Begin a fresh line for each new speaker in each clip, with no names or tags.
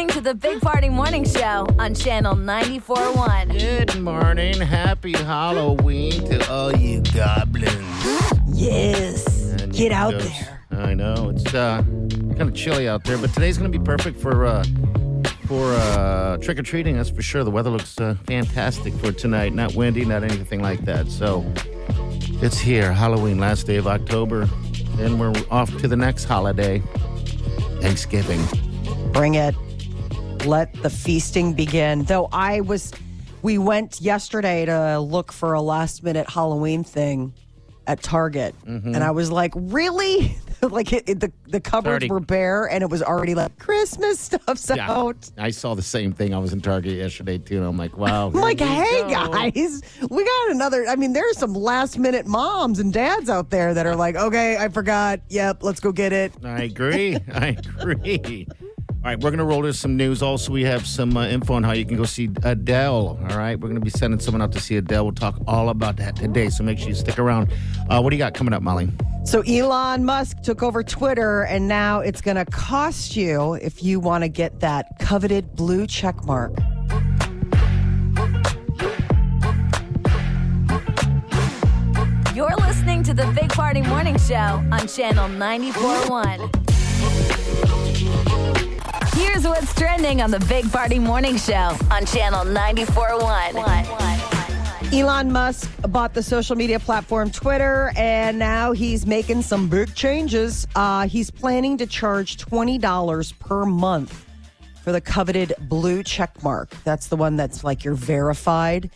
Listening to the Big Party Morning Show on Channel 94.1.
Good morning. Happy Halloween to all you goblins.
Yes.
And
Get out
ghosts.
there.
I know. It's uh, kind of chilly out there, but today's going to be perfect for uh, for uh, trick or treating. That's for sure. The weather looks uh, fantastic for tonight. Not windy, not anything like that. So it's here. Halloween, last day of October. Then we're off to the next holiday, Thanksgiving.
Bring it. Let the feasting begin. Though I was, we went yesterday to look for a last minute Halloween thing at Target.
Mm-hmm.
And I was like, really? like it, it- the, the cupboards
already-
were bare and it was already like Christmas stuff's out.
I saw the same thing. I was in Target yesterday too, and I'm like, wow.
I'm like, hey
go."
guys, we got another. I mean, there's some last minute moms and dads out there that are like, okay, I forgot. Yep, let's go get it.
I agree. I agree. All right, we're going to roll to some news. Also, we have some uh, info on how you can go see Adele. All right, we're going to be sending someone out to see Adele. We'll talk all about that today, so make sure you stick around. Uh, what do you got coming up, Molly?
So Elon Musk took over Twitter, and now it's going to cost you if you want to get that coveted blue check mark.
You're listening to the Big Party Morning Show on Channel 94.1. Here's what's trending on the Big Party Morning Show on Channel 94.1.
Elon Musk bought the social media platform Twitter, and now he's making some big changes. Uh, he's planning to charge $20 per month for the coveted blue check mark. That's the one that's like you're verified.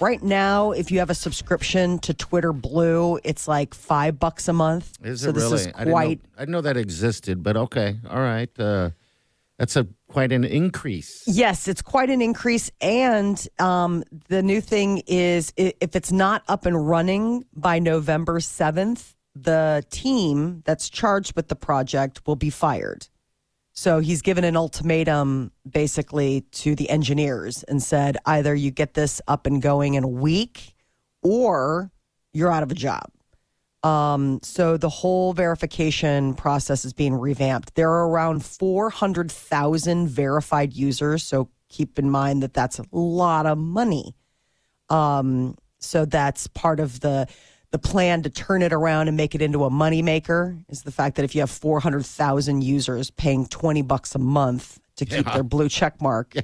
Right now, if you have a subscription to Twitter Blue, it's like five bucks a month.
Is
so
it
this
really?
is
I, didn't know, I didn't know that existed, but okay. All right. Uh, that's a quite an increase.
Yes, it's quite an increase. And um, the new thing is if it's not up and running by November 7th, the team that's charged with the project will be fired. So he's given an ultimatum basically to the engineers and said either you get this up and going in a week or you're out of a job. Um, so the whole verification process is being revamped. There are around 400,000 verified users. So keep in mind that that's a lot of money. Um, so that's part of the the plan to turn it around and make it into a moneymaker is the fact that if you have 400,000 users paying 20 bucks a month to keep their blue check mark,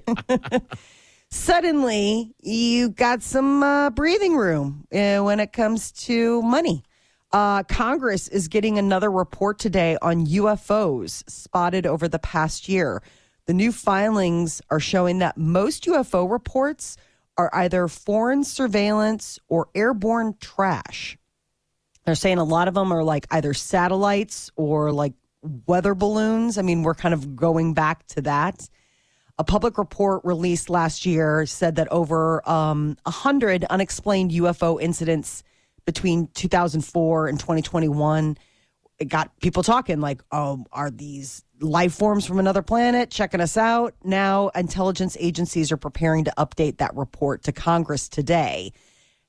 suddenly you got some uh, breathing room uh, when it comes to money. Uh, Congress is getting another report today on UFOs spotted over the past year. The new filings are showing that most UFO reports are either foreign surveillance or airborne trash. They're saying a lot of them are like either satellites or like weather balloons. I mean, we're kind of going back to that. A public report released last year said that over um, 100 unexplained UFO incidents between 2004 and 2021 it got people talking like, oh, are these life forms from another planet checking us out? Now, intelligence agencies are preparing to update that report to Congress today.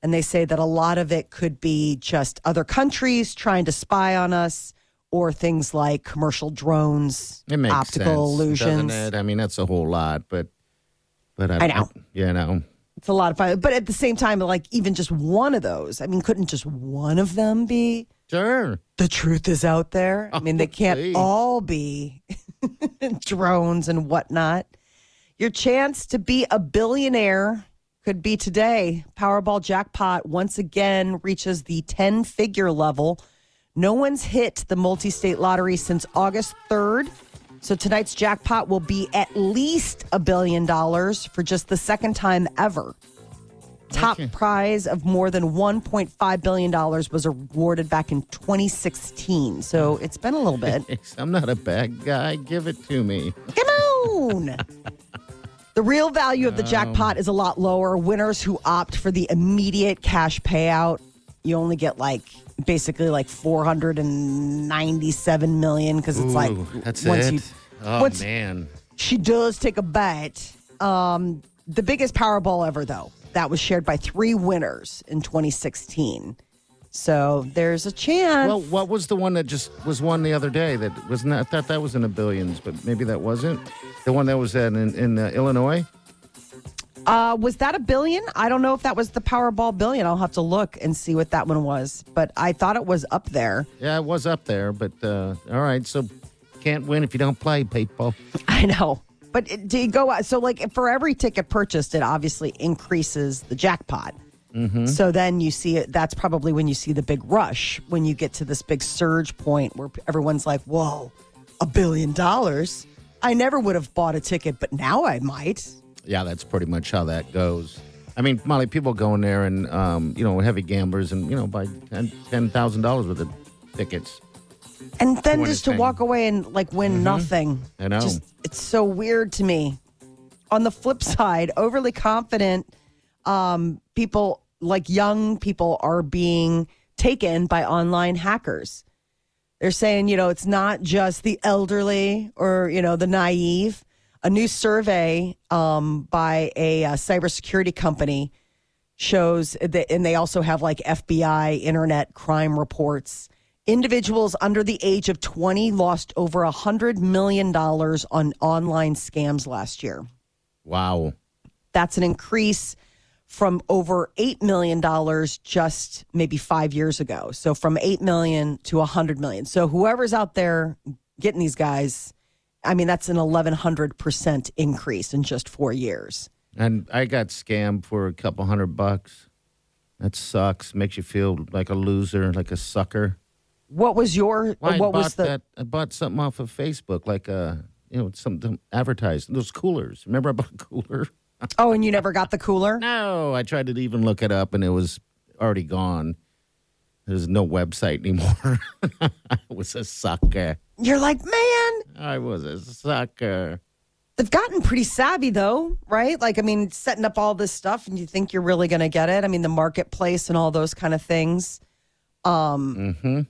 And they say that a lot of it could be just other countries trying to spy on us or things like commercial drones,
It makes
optical
sense,
illusions.
doesn't it? I mean, that's a whole lot, but but I,
I know.
you know,
It's a lot of fun. But at the same time, like even just one of those, I mean, couldn't just one of them be
sure.
the truth is out there? I mean, they oh, can't
Okay.
all be drones and whatnot. Your chance to be a billionaire could be today. Powerball jackpot once again reaches the 10 figure level. No one's hit the multi state lottery since August 3rd. So tonight's jackpot will be at least a billion dollars for just the second time ever. Top
Okay.
prize of more than $1.5 billion was awarded back in 2016. So it's been a little bit.
I'm not a bad guy. Give it to me.
Come on. The real value of the um, jackpot is a lot lower. Winners who opt for the immediate cash payout, you only get like basically like 497 million because it's like
Ooh, that's
once
it.
you
oh
once-
man,
she does take a bet. Um, the biggest Powerball ever, though, that was shared by three winners in 2016. So there's a chance.
Well, what was the one that just was won the other day? That was not. I thought that was in the billions, but maybe that wasn't. The one that was in in, in uh, Illinois.
Uh, was that a billion? I don't know if that was the Powerball billion. I'll have to look and see what that one was. But I thought it was up there.
Yeah, it was up there, but uh, all right. So can't win if you don't play, people.
I know. But it, do you go out? So, like, for every ticket purchased, it obviously increases the jackpot. So then you see it. That's probably when you see the big rush when you get to this big surge point where everyone's like, "Whoa, a billion dollars! I never would have bought a ticket, but now I might."
Yeah, that's pretty much how that goes. I mean, Molly, people go in there and um, you know heavy gamblers and you know buy ten thousand dollars worth of tickets.
And then just to walk away and like win nothing.
I know.
Just it's so weird to me. On the flip side, overly confident um, people, like young people, are being taken by online hackers. They're saying, you know, it's not just the elderly or, you know, the naive. A new survey um, by a, uh cybersecurity company shows that, and they also have like FBI internet crime reports. Individuals under the age of 20 lost over a $100 million on online scams last year.
Wow.
That's an increase from over $8 million just maybe five years ago. So from 8 million to 100 million. So whoever's out there getting these guys, I mean, that's an 1100% increase in just four years.
And I got scammed for a couple hundred bucks. That sucks. Makes you feel like a loser, like a sucker.
What was your,
Well, I
what
bought
was the,
that? I bought something off of Facebook, like uh, you know, something advertised. Those coolers. Remember I bought a cooler?
oh, and you never got the cooler?
No, I tried to even look it up, and it was already gone. There's no website anymore. I was a sucker.
You're like, man,
I was a sucker.
they've gotten pretty savvy though, right? Like, I mean, setting up all this stuff and you think you're really going to get it. I mean, the marketplace and all those kind of things. Um,
hmm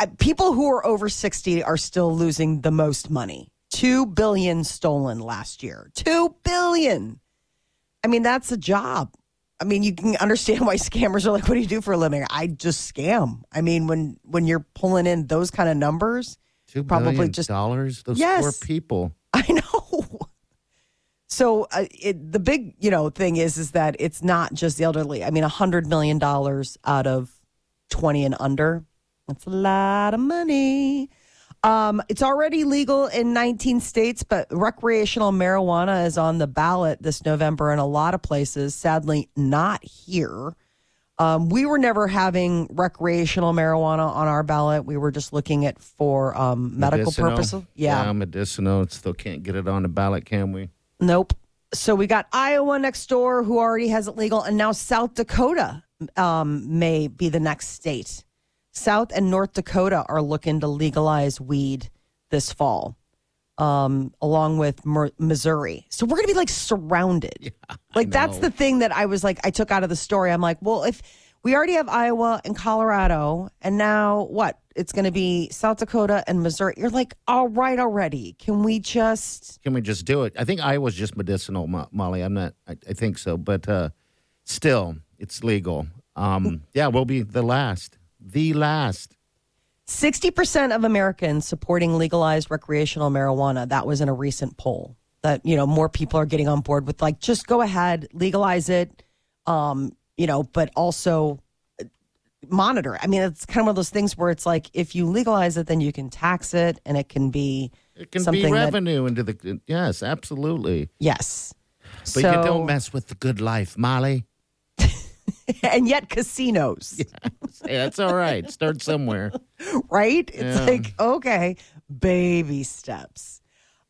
I- people who are over 60 are still losing the most money. 2 billion stolen last year. 2 billion. I mean, that's a job. I mean, you can understand why scammers are like, what do you do for a living? I just scam. I mean, when when you're pulling in those kind of numbers,
Two
Probably just-
dollars. Those
Yes.
poor people.
I know. So uh, it, the big, you know, thing is, is that it's not just the elderly. I mean, a hundred million dollars out of twenty and under. That's a lot of money. Um, it's already legal in 19 states, but recreational marijuana is on the ballot this November in a lot of places. Sadly, not here. Um, we were never having recreational marijuana on our ballot. We were just looking at for um, medical
Medicinal.
purposes. Yeah.
medicinal. Still can't get it on the ballot, can we?
Nope. So we got Iowa next door, who already has it legal, and now South Dakota um, may be the next state. South and North Dakota are looking to legalize weed this fall, um, along with Mer- Missouri. So we're going to be like surrounded. like that's the thing that I was like, I took out of the story. I'm like, well, if we already have Iowa and Colorado, and now what? it's going to be South Dakota and Missouri. You're like, all right, already. Can we just?
Can we just do it? I think Iowa's just medicinal, Mo- Molly. I'm not. I, I think so, but uh, still, it's legal. Um, yeah, we'll be the last, the last.
60% of Americans supporting legalized recreational marijuana. That was in a recent poll. That, you know, more people are getting on board with like, just go ahead, legalize it, um, you know, but also uh, monitor. I mean, it's kind of one of those things where it's like, if you legalize it, then you can tax it and it can be
It can
something
be
that-
revenue into the. Yes, absolutely.
yes.
But you don't mess with the good life, Molly.
and yet casinos.
Yeah, that's all right. Start somewhere.
right? It's
Yeah.
like, okay, baby steps.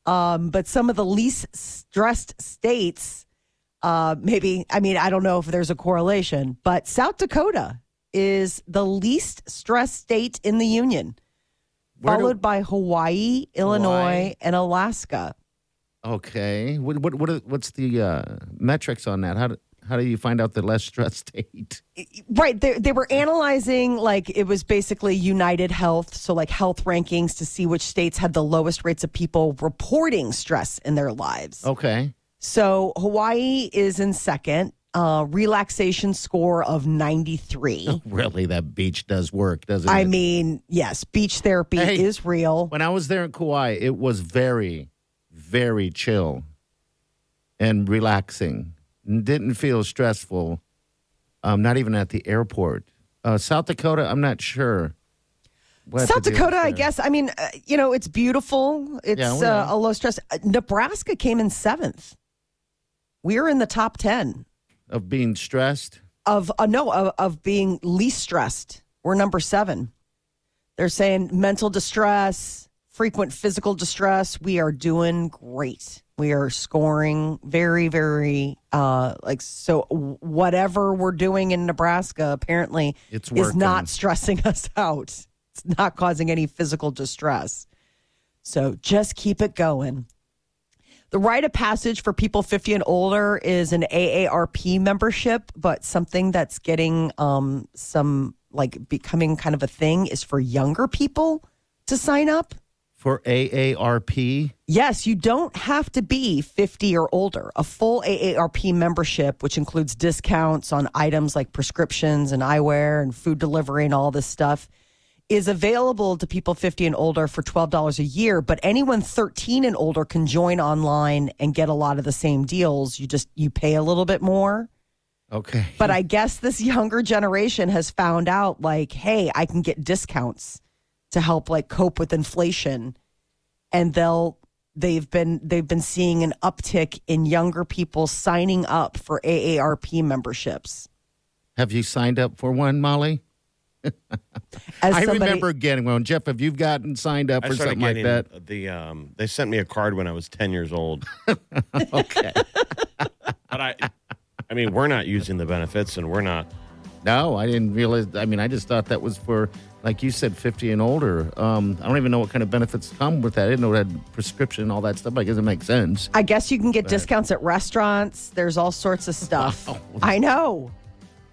Um, but some of the least stressed states, uh, maybe, I mean, I don't know if there's a correlation, but South Dakota is the least stressed state in the union,
Where do-
followed by Hawaii, Illinois, and Alaska.
Okay. What what what are, what's the uh, metrics on that? How do how do you find out the less stressed state?
Right. They, they were analyzing, like, it was basically United Health. So, like, health rankings to see which states had the lowest rates of people reporting stress in their lives.
Okay.
So Hawaii is in second, uh, relaxation score of 93.
Really, that beach does work, doesn't
I
it?
I mean, yes, beach therapy
Hey.
is real.
when I was there in Kauai, it was very, very chill and relaxing. Didn't feel stressful. Um, not even at the airport. Uh, South Dakota, I'm not sure.
South
the deal is
Dakota, I guess. I mean, uh, you know, it's beautiful. It's
Yeah,
uh, a low stress. Uh, Nebraska came in seventh. We're in the top 10
of being stressed.
of, uh, no, of, of being least stressed. We're number seven. They're saying mental distress, frequent physical distress. We are doing great. We are scoring very, very uh like so. Whatever we're doing in Nebraska apparently
It's
is not stressing us out. It's not causing any physical distress. So just keep it going. The rite of passage for people 50 and older is an AARP membership, but something that's getting um, some like becoming kind of a thing is for younger people to sign up.
For AARP,
Yes, you don't have to be 50 or older. A full AARP membership, which includes discounts on items like prescriptions and eyewear and food delivery and all this stuff, is available to people 50 and older for $12 a year. But anyone 13 and older can join online and get a lot of the same deals. You just, you pay a little bit more.
okay.
But I guess this younger generation has found out like, hey, I can get discounts to help like cope with inflation. And they'll they've been they've been seeing an uptick in younger people signing up for AARP memberships.
Have you signed up for one, Molly?
As
I
somebody-
remember getting one. Jeff, have you gotten signed up
I
for something like that?
the um. They sent me a card when I was ten years old,
Okay.
but I, I mean, we're not using the benefits, and we're not.
no, I didn't realize. I mean, I just thought that was for, like you said, 50 and older. Um, I don't even know what kind of benefits come with that. I didn't know it had prescription and all that stuff. I guess it makes sense.
I guess you can get discounts at restaurants. There's all sorts of stuff. I know.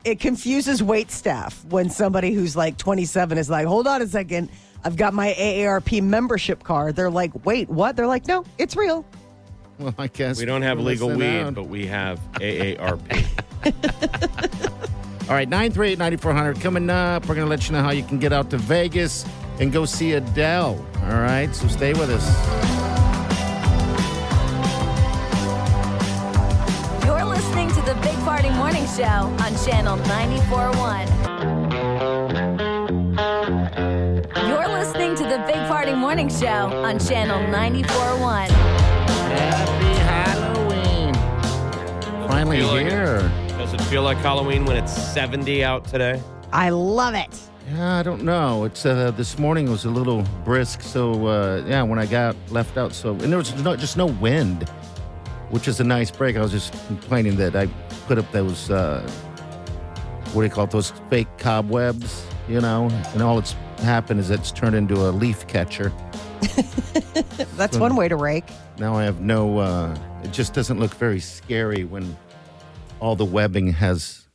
It confuses wait staff when somebody who's like 27 is like, hold on a second. I've got my AARP membership card. They're like, wait, what? They're like, no, it's real.
Well, I guess
We don't have legal weed,
out.
but we have AARP.
All right, 938 9400 coming up. We're going to let you know how you can get out to Vegas and go see Adele. All right, so stay with us.
You're listening to the Big Party Morning Show on Channel 94.1. You're listening to the Big Party Morning Show on Channel 94.1.
Happy Halloween. Finally
Feel like
here.
Does it feel like Halloween when it's seventy out today?
I love it.
Yeah, I don't know. It's uh, this morning was a little brisk, so uh, yeah. When I got left out, so and there was no, just no wind, which is a nice break. I was just complaining that I put up those uh, what do you call it? Those fake cobwebs, you know, and all it's happened is it's turned into a leaf catcher.
That's one way to rake.
Now I have no. Uh, it just doesn't look very scary when all the webbing has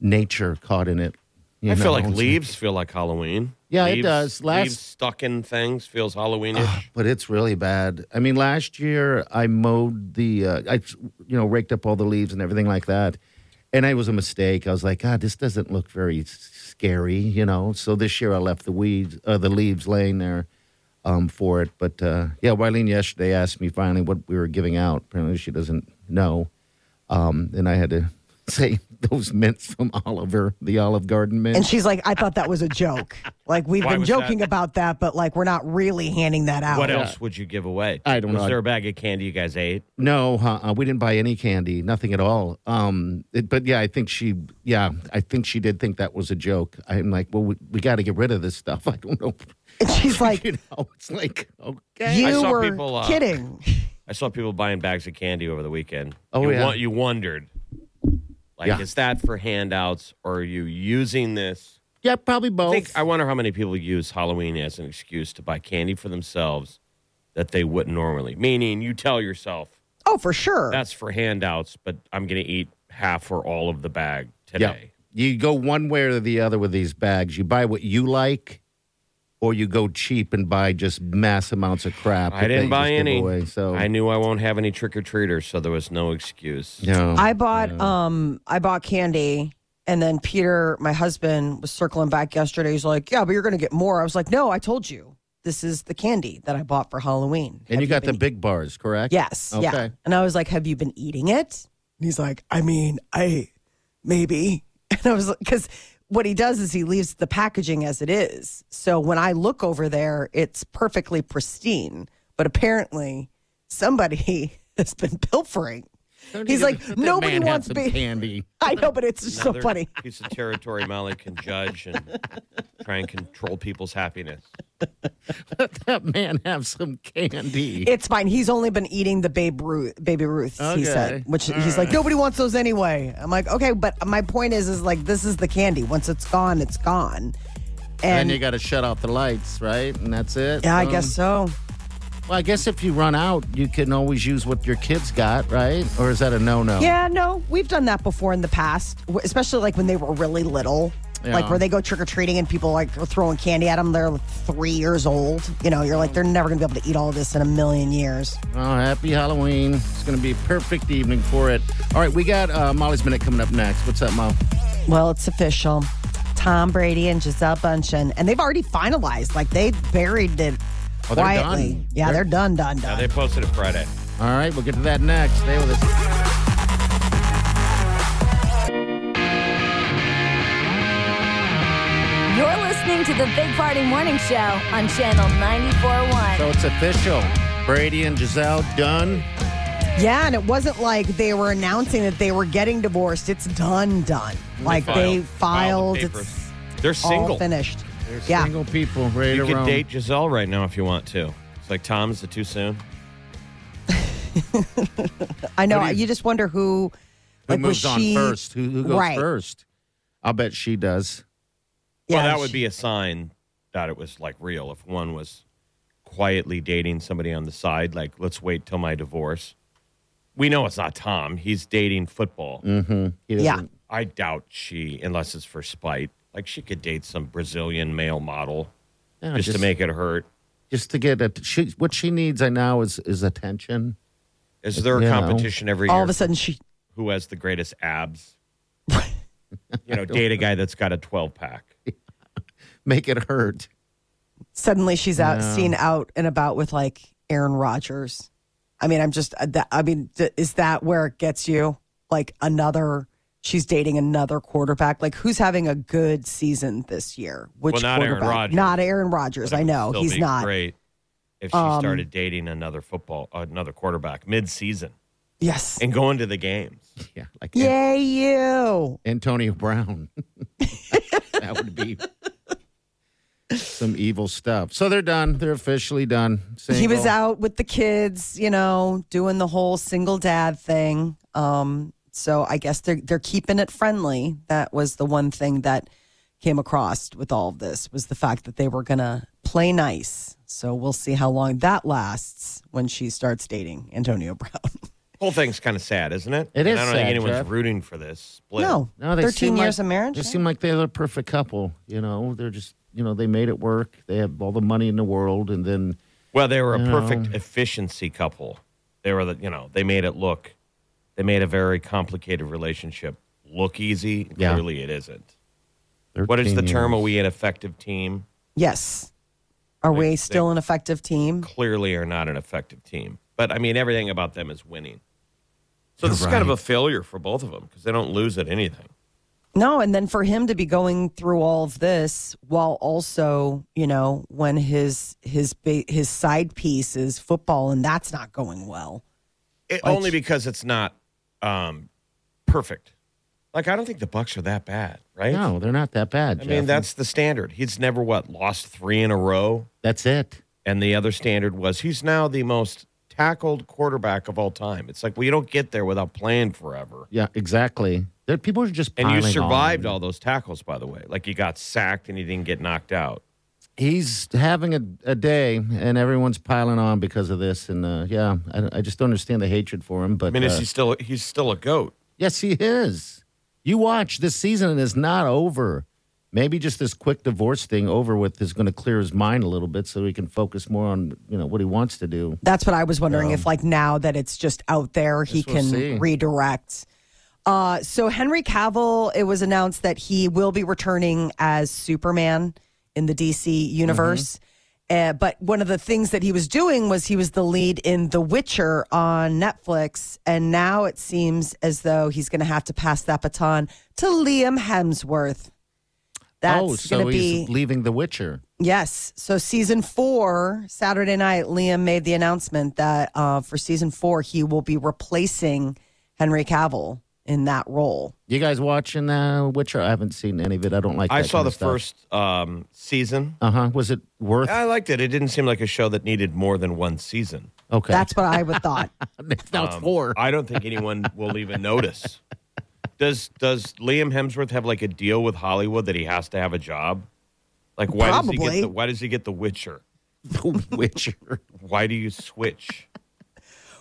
nature caught in it. you
I feel like leaves feel like Halloween.
Yeah, it does. Last-
leaves stuck in things feels Halloweenish.
but it's really bad. I mean, last year I mowed the, uh, I, you know, raked up all the leaves and everything like that, and it was a mistake. I was like, God, this doesn't look very scary, you know. So this year I left the weeds, uh, the leaves laying there, um, for it. But uh, yeah, Wileen yesterday asked me finally what we were giving out. Apparently she doesn't know, um, and I had to say those mints from Oliver, the Olive Garden mint.
And she's like, I thought that was a joke. Like we've
Why
been joking
that?
about that, but like we're not really handing that out.
what else would you give away?
I don't
Was
know.
there a bag of candy you guys ate?
No, uh, we didn't buy any candy, nothing at all. Um, it, but yeah, I think she, yeah, I think she did think that was a joke. I'm like, well, we, we got to get rid of this stuff. I don't know.
And she's like,
you know, it's like, okay.
you
I saw
were
people, uh,
kidding.
I saw people buying bags of candy over the weekend.
Oh,
you
yeah.
you wondered, like,
Yeah.
is that for handouts or are you using this?
yeah, probably
I
both.
think I wonder how many people use Halloween as an excuse to buy candy for themselves that they wouldn't normally. Meaning, you tell yourself
Oh, for sure.
that's for handouts, but I'm going to eat half or all of the bag today. yeah.
You go one way or the other with these bags. You buy what you like, or you go cheap and buy just mass amounts of crap.
I didn't buy
just
any.
Away, so
I knew I won't have any trick or treaters, so there was no excuse.
no.
I bought um I bought candy and then Peter, my husband, was circling back yesterday. He's like, Yeah, but you're gonna get more. I was like, No, I told you. This is the candy that I bought for Halloween.
and
Have
you got the
been-
big bars, correct?
Yes. Yeah. And I was like, Have you been eating it? And he's like, I mean, I maybe. And I was like, because what he does is he leaves the packaging as it is. So when I look over there, it's perfectly pristine. But apparently somebody has been pilfering.
Don't
He's like,
give
nobody
man
wants
some
be-
candy.
I know, but it's just so
Another
funny.
piece of territory Molly can judge and try and control people's happiness.
Let that man have some candy.
It's fine. He's only been eating the Babe Ruth, Baby Ruth, he said, which he's like, nobody wants those anyway. I'm like, okay, but my point is, is like, this is the candy. Once it's gone, it's gone.
and
And
you got to shut off the lights, right? And that's it.
yeah, I
Um,
guess so.
Well, I guess if you run out, you can always use what your kids got, right? Or is that a no-no?
Yeah, no, we've done that before in the past, especially like when they were really little. Like where they go trick or treating and people like are throwing candy at them. They're like three years old. You know, you're like they're never gonna be able to eat all of this in a million years.
Oh, happy Halloween! It's going to be a perfect evening for it. All right, we got uh, Molly's minute coming up next. What's up, Mo?
Well, it's official. Tom Brady and Gisele Bündchen, and they've already finalized. Like they buried it
Oh, they're
quietly.
done?
Yeah, they're, done, done, done.
Yeah, they posted it Friday.
All right, we'll get to that next. Stay with us.
You're listening to the Big Party Morning Show on Channel 94.1.
So it's official. Brady and Gisele done.
yeah, and it wasn't like they were announcing that they were getting divorced. It's done, done. Like they filed.
filed the
it's.
They're
all
single.
finished.
They're
Yeah.
single people ready
You
to
could
roam.
date Gisele right now if you want to. It's like Tom, is it too soon?
I know.
You-
you, just wonder who.
Who
like,
moves on
she-
first? Who, who goes
Right.
first? I'll bet she does.
Yeah,
well, that would be a sign that it was like real. If one was quietly dating somebody on the side, like let's wait till my divorce. We know it's not Tom. He's dating football.
Mm-hmm. He
Yeah.
I doubt she, unless it's for spite. Like she could date some Brazilian male model
Yeah,
just, to make it hurt.
just to get it. She, what she needs, I know, is is attention.
Is there a
You know.
competition every
all
year?
All of a sudden she.
who has the greatest abs? you know, date a guy that's got a 12 pack.
Make it hurt.
Suddenly she's out
Yeah.
seen out and about with like Aaron Rodgers. I mean, I'm just. uh, that- I mean, is that where it gets you? Like another. She's dating another quarterback. Like who's having a good season this year? Which
Well, not Aaron
quarterback?
Rodgers.
Not Aaron Rodgers. I know
still
he's
be
not.
Great if she
Um,
started dating another football, another quarterback mid-season
Yes.
and going to the games.
Yeah, like
Yay, you.
Antonio Brown. that would be some evil stuff. So they're done. They're officially done.
He was out with the kids, you know, doing the whole single dad thing. Um, so I guess they're they're keeping it friendly. That was the one thing that came across with all of this was the fact that they were gonna play nice. So we'll see how long that lasts when she starts dating Antonio Brown.
Whole thing's kind of sad, isn't it?
It
And
is
I don't
sad,
think anyone's
Jeff.
rooting for this split.
no,
No, they
thirteen
seem
years
like,
of marriage.
They seem like they're the perfect couple. You know, they're just you know they made it work. They have all the money in the world, and then
Well, they were a
You
perfect
know.
efficiency couple. They were the, you know, they made it look, they made a very complicated relationship look easy.
Yeah.
Clearly, it isn't. What is the term? Are we an effective team?
Yes. Are
They-
we still an effective team?
Clearly, are not an effective team. But I mean, everything about them is winning. So
You're
this is kind of a failure for both of them because they don't lose at anything.
No, and then for him to be going through all of this while also, you know, when his his his side piece is football and that's not going well.
It,
Like-
only because it's not um, perfect. Like I don't think the Bucs are that bad, right?
No, they're not that bad.
I mean that's the standard. He's never what lost three in a row,
that's it.
and the other standard was he's now the most tackled quarterback of all time. It's like well, you don't get there without playing forever.
Yeah, exactly. There, people are just
And you
piling on
survived all those tackles, by the way. Like you got sacked and you didn't get knocked out.
He's having a, a day, and everyone's piling on because of this. And uh, yeah, I, I just don't understand the hatred for him. But
I mean,
uh,
is he still he's still a goat?
yes, he is. You watch this season is not over. Maybe just this quick divorce thing over with is going to clear his mind a little bit, so he can focus more on you know what he wants to do.
That's what I was wondering if like now that it's just out there he
Guess we'll
can redirect. Uh so Henry Cavill it was announced that he will be returning as Superman in the DC universe. Uh, but one of the things that he was doing was he was the lead in The Witcher on Netflix. And now it seems as though he's going to have to pass that baton to Liam Hemsworth. That's
oh, so
going to
he's
be.
leaving The Witcher.
Yes. So season four, Saturday night, Liam made the announcement that uh, for season four, he will be replacing Henry Cavill in that role.
You guys watching uh, Witcher? I haven't seen any of it. I don't like.
It.
I
saw
kind
the
of stuff.
first um, season.
Uh huh. Was it worth?
I liked it. It didn't seem like a show that needed more than one season.
Okay,
That's what I would thought.
now it's
Um,
four.
I don't think anyone will even notice. Does Does Liam Hemsworth have like a deal with Hollywood that he has to have a job? Like why does he get the Why does he get the Witcher?
the Witcher.
Why do you switch?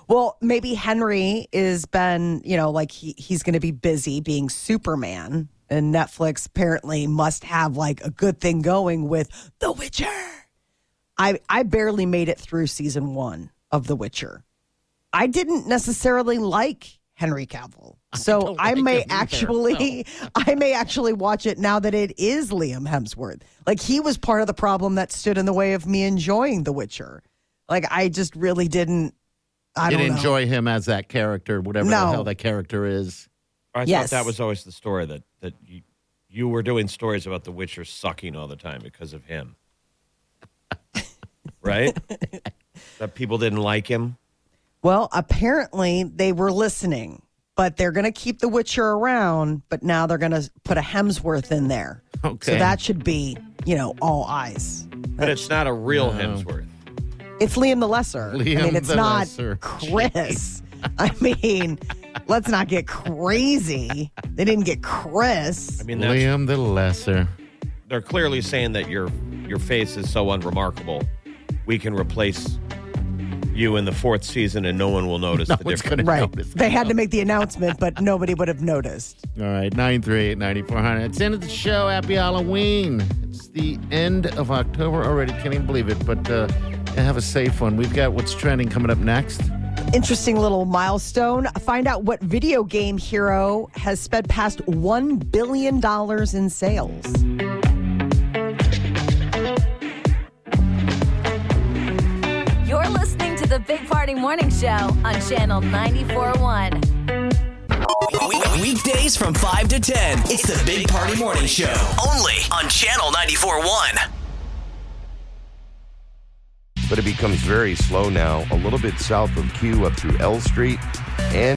Well, maybe Henry is been, you know, like he, he's going to be busy being Superman. And Netflix apparently must have like a good thing going with The Witcher. I, I barely made it through season one of The Witcher. I didn't necessarily like Henry Cavill. So I,
like
may actually I may actually watch it now that it is Liam Hemsworth. Like he was part of the problem that stood in the way of me enjoying The Witcher. Like I just really didn't I
you
don't know.
enjoy him as that character, whatever
No.
the hell that character is.
I
Yes.
thought that was always the story that that you, you were doing stories about the Witcher sucking all the time because of him, right? that people didn't like him.
Well, apparently they were listening, but they're going to keep The Witcher around, but now they're going to put a Hemsworth in there.
Okay.
So that should be, you know, all eyes.
But it's not a real Hemsworth.
It's Liam the Lesser.
Liam I
mean, it's
the
not
Lesser.
Chris. I mean, let's not get crazy. They didn't get Chris.
I mean, that's,
Liam the Lesser.
they're clearly saying that your your face is so unremarkable. We can replace you in the fourth season, and no one will notice
No
the
one's
difference.
going to
Right.
notice.
They had to make the announcement, but nobody would have noticed.
All right, 938 9400. It's the end of the show. Happy Halloween. It's the end of October already. Can't even believe it, but uh, have a safe one. We've got what's trending coming up next.
Interesting little milestone. Find out what video game hero has sped past $1 billion in sales.
You're listening to the Big Party Morning Show on Channel 94.1.
We- Weekdays from 5 to 10. It's the Big Party Morning Show. Only on Channel 94.1.
but it becomes very slow now, a little bit south of Q up through L Street and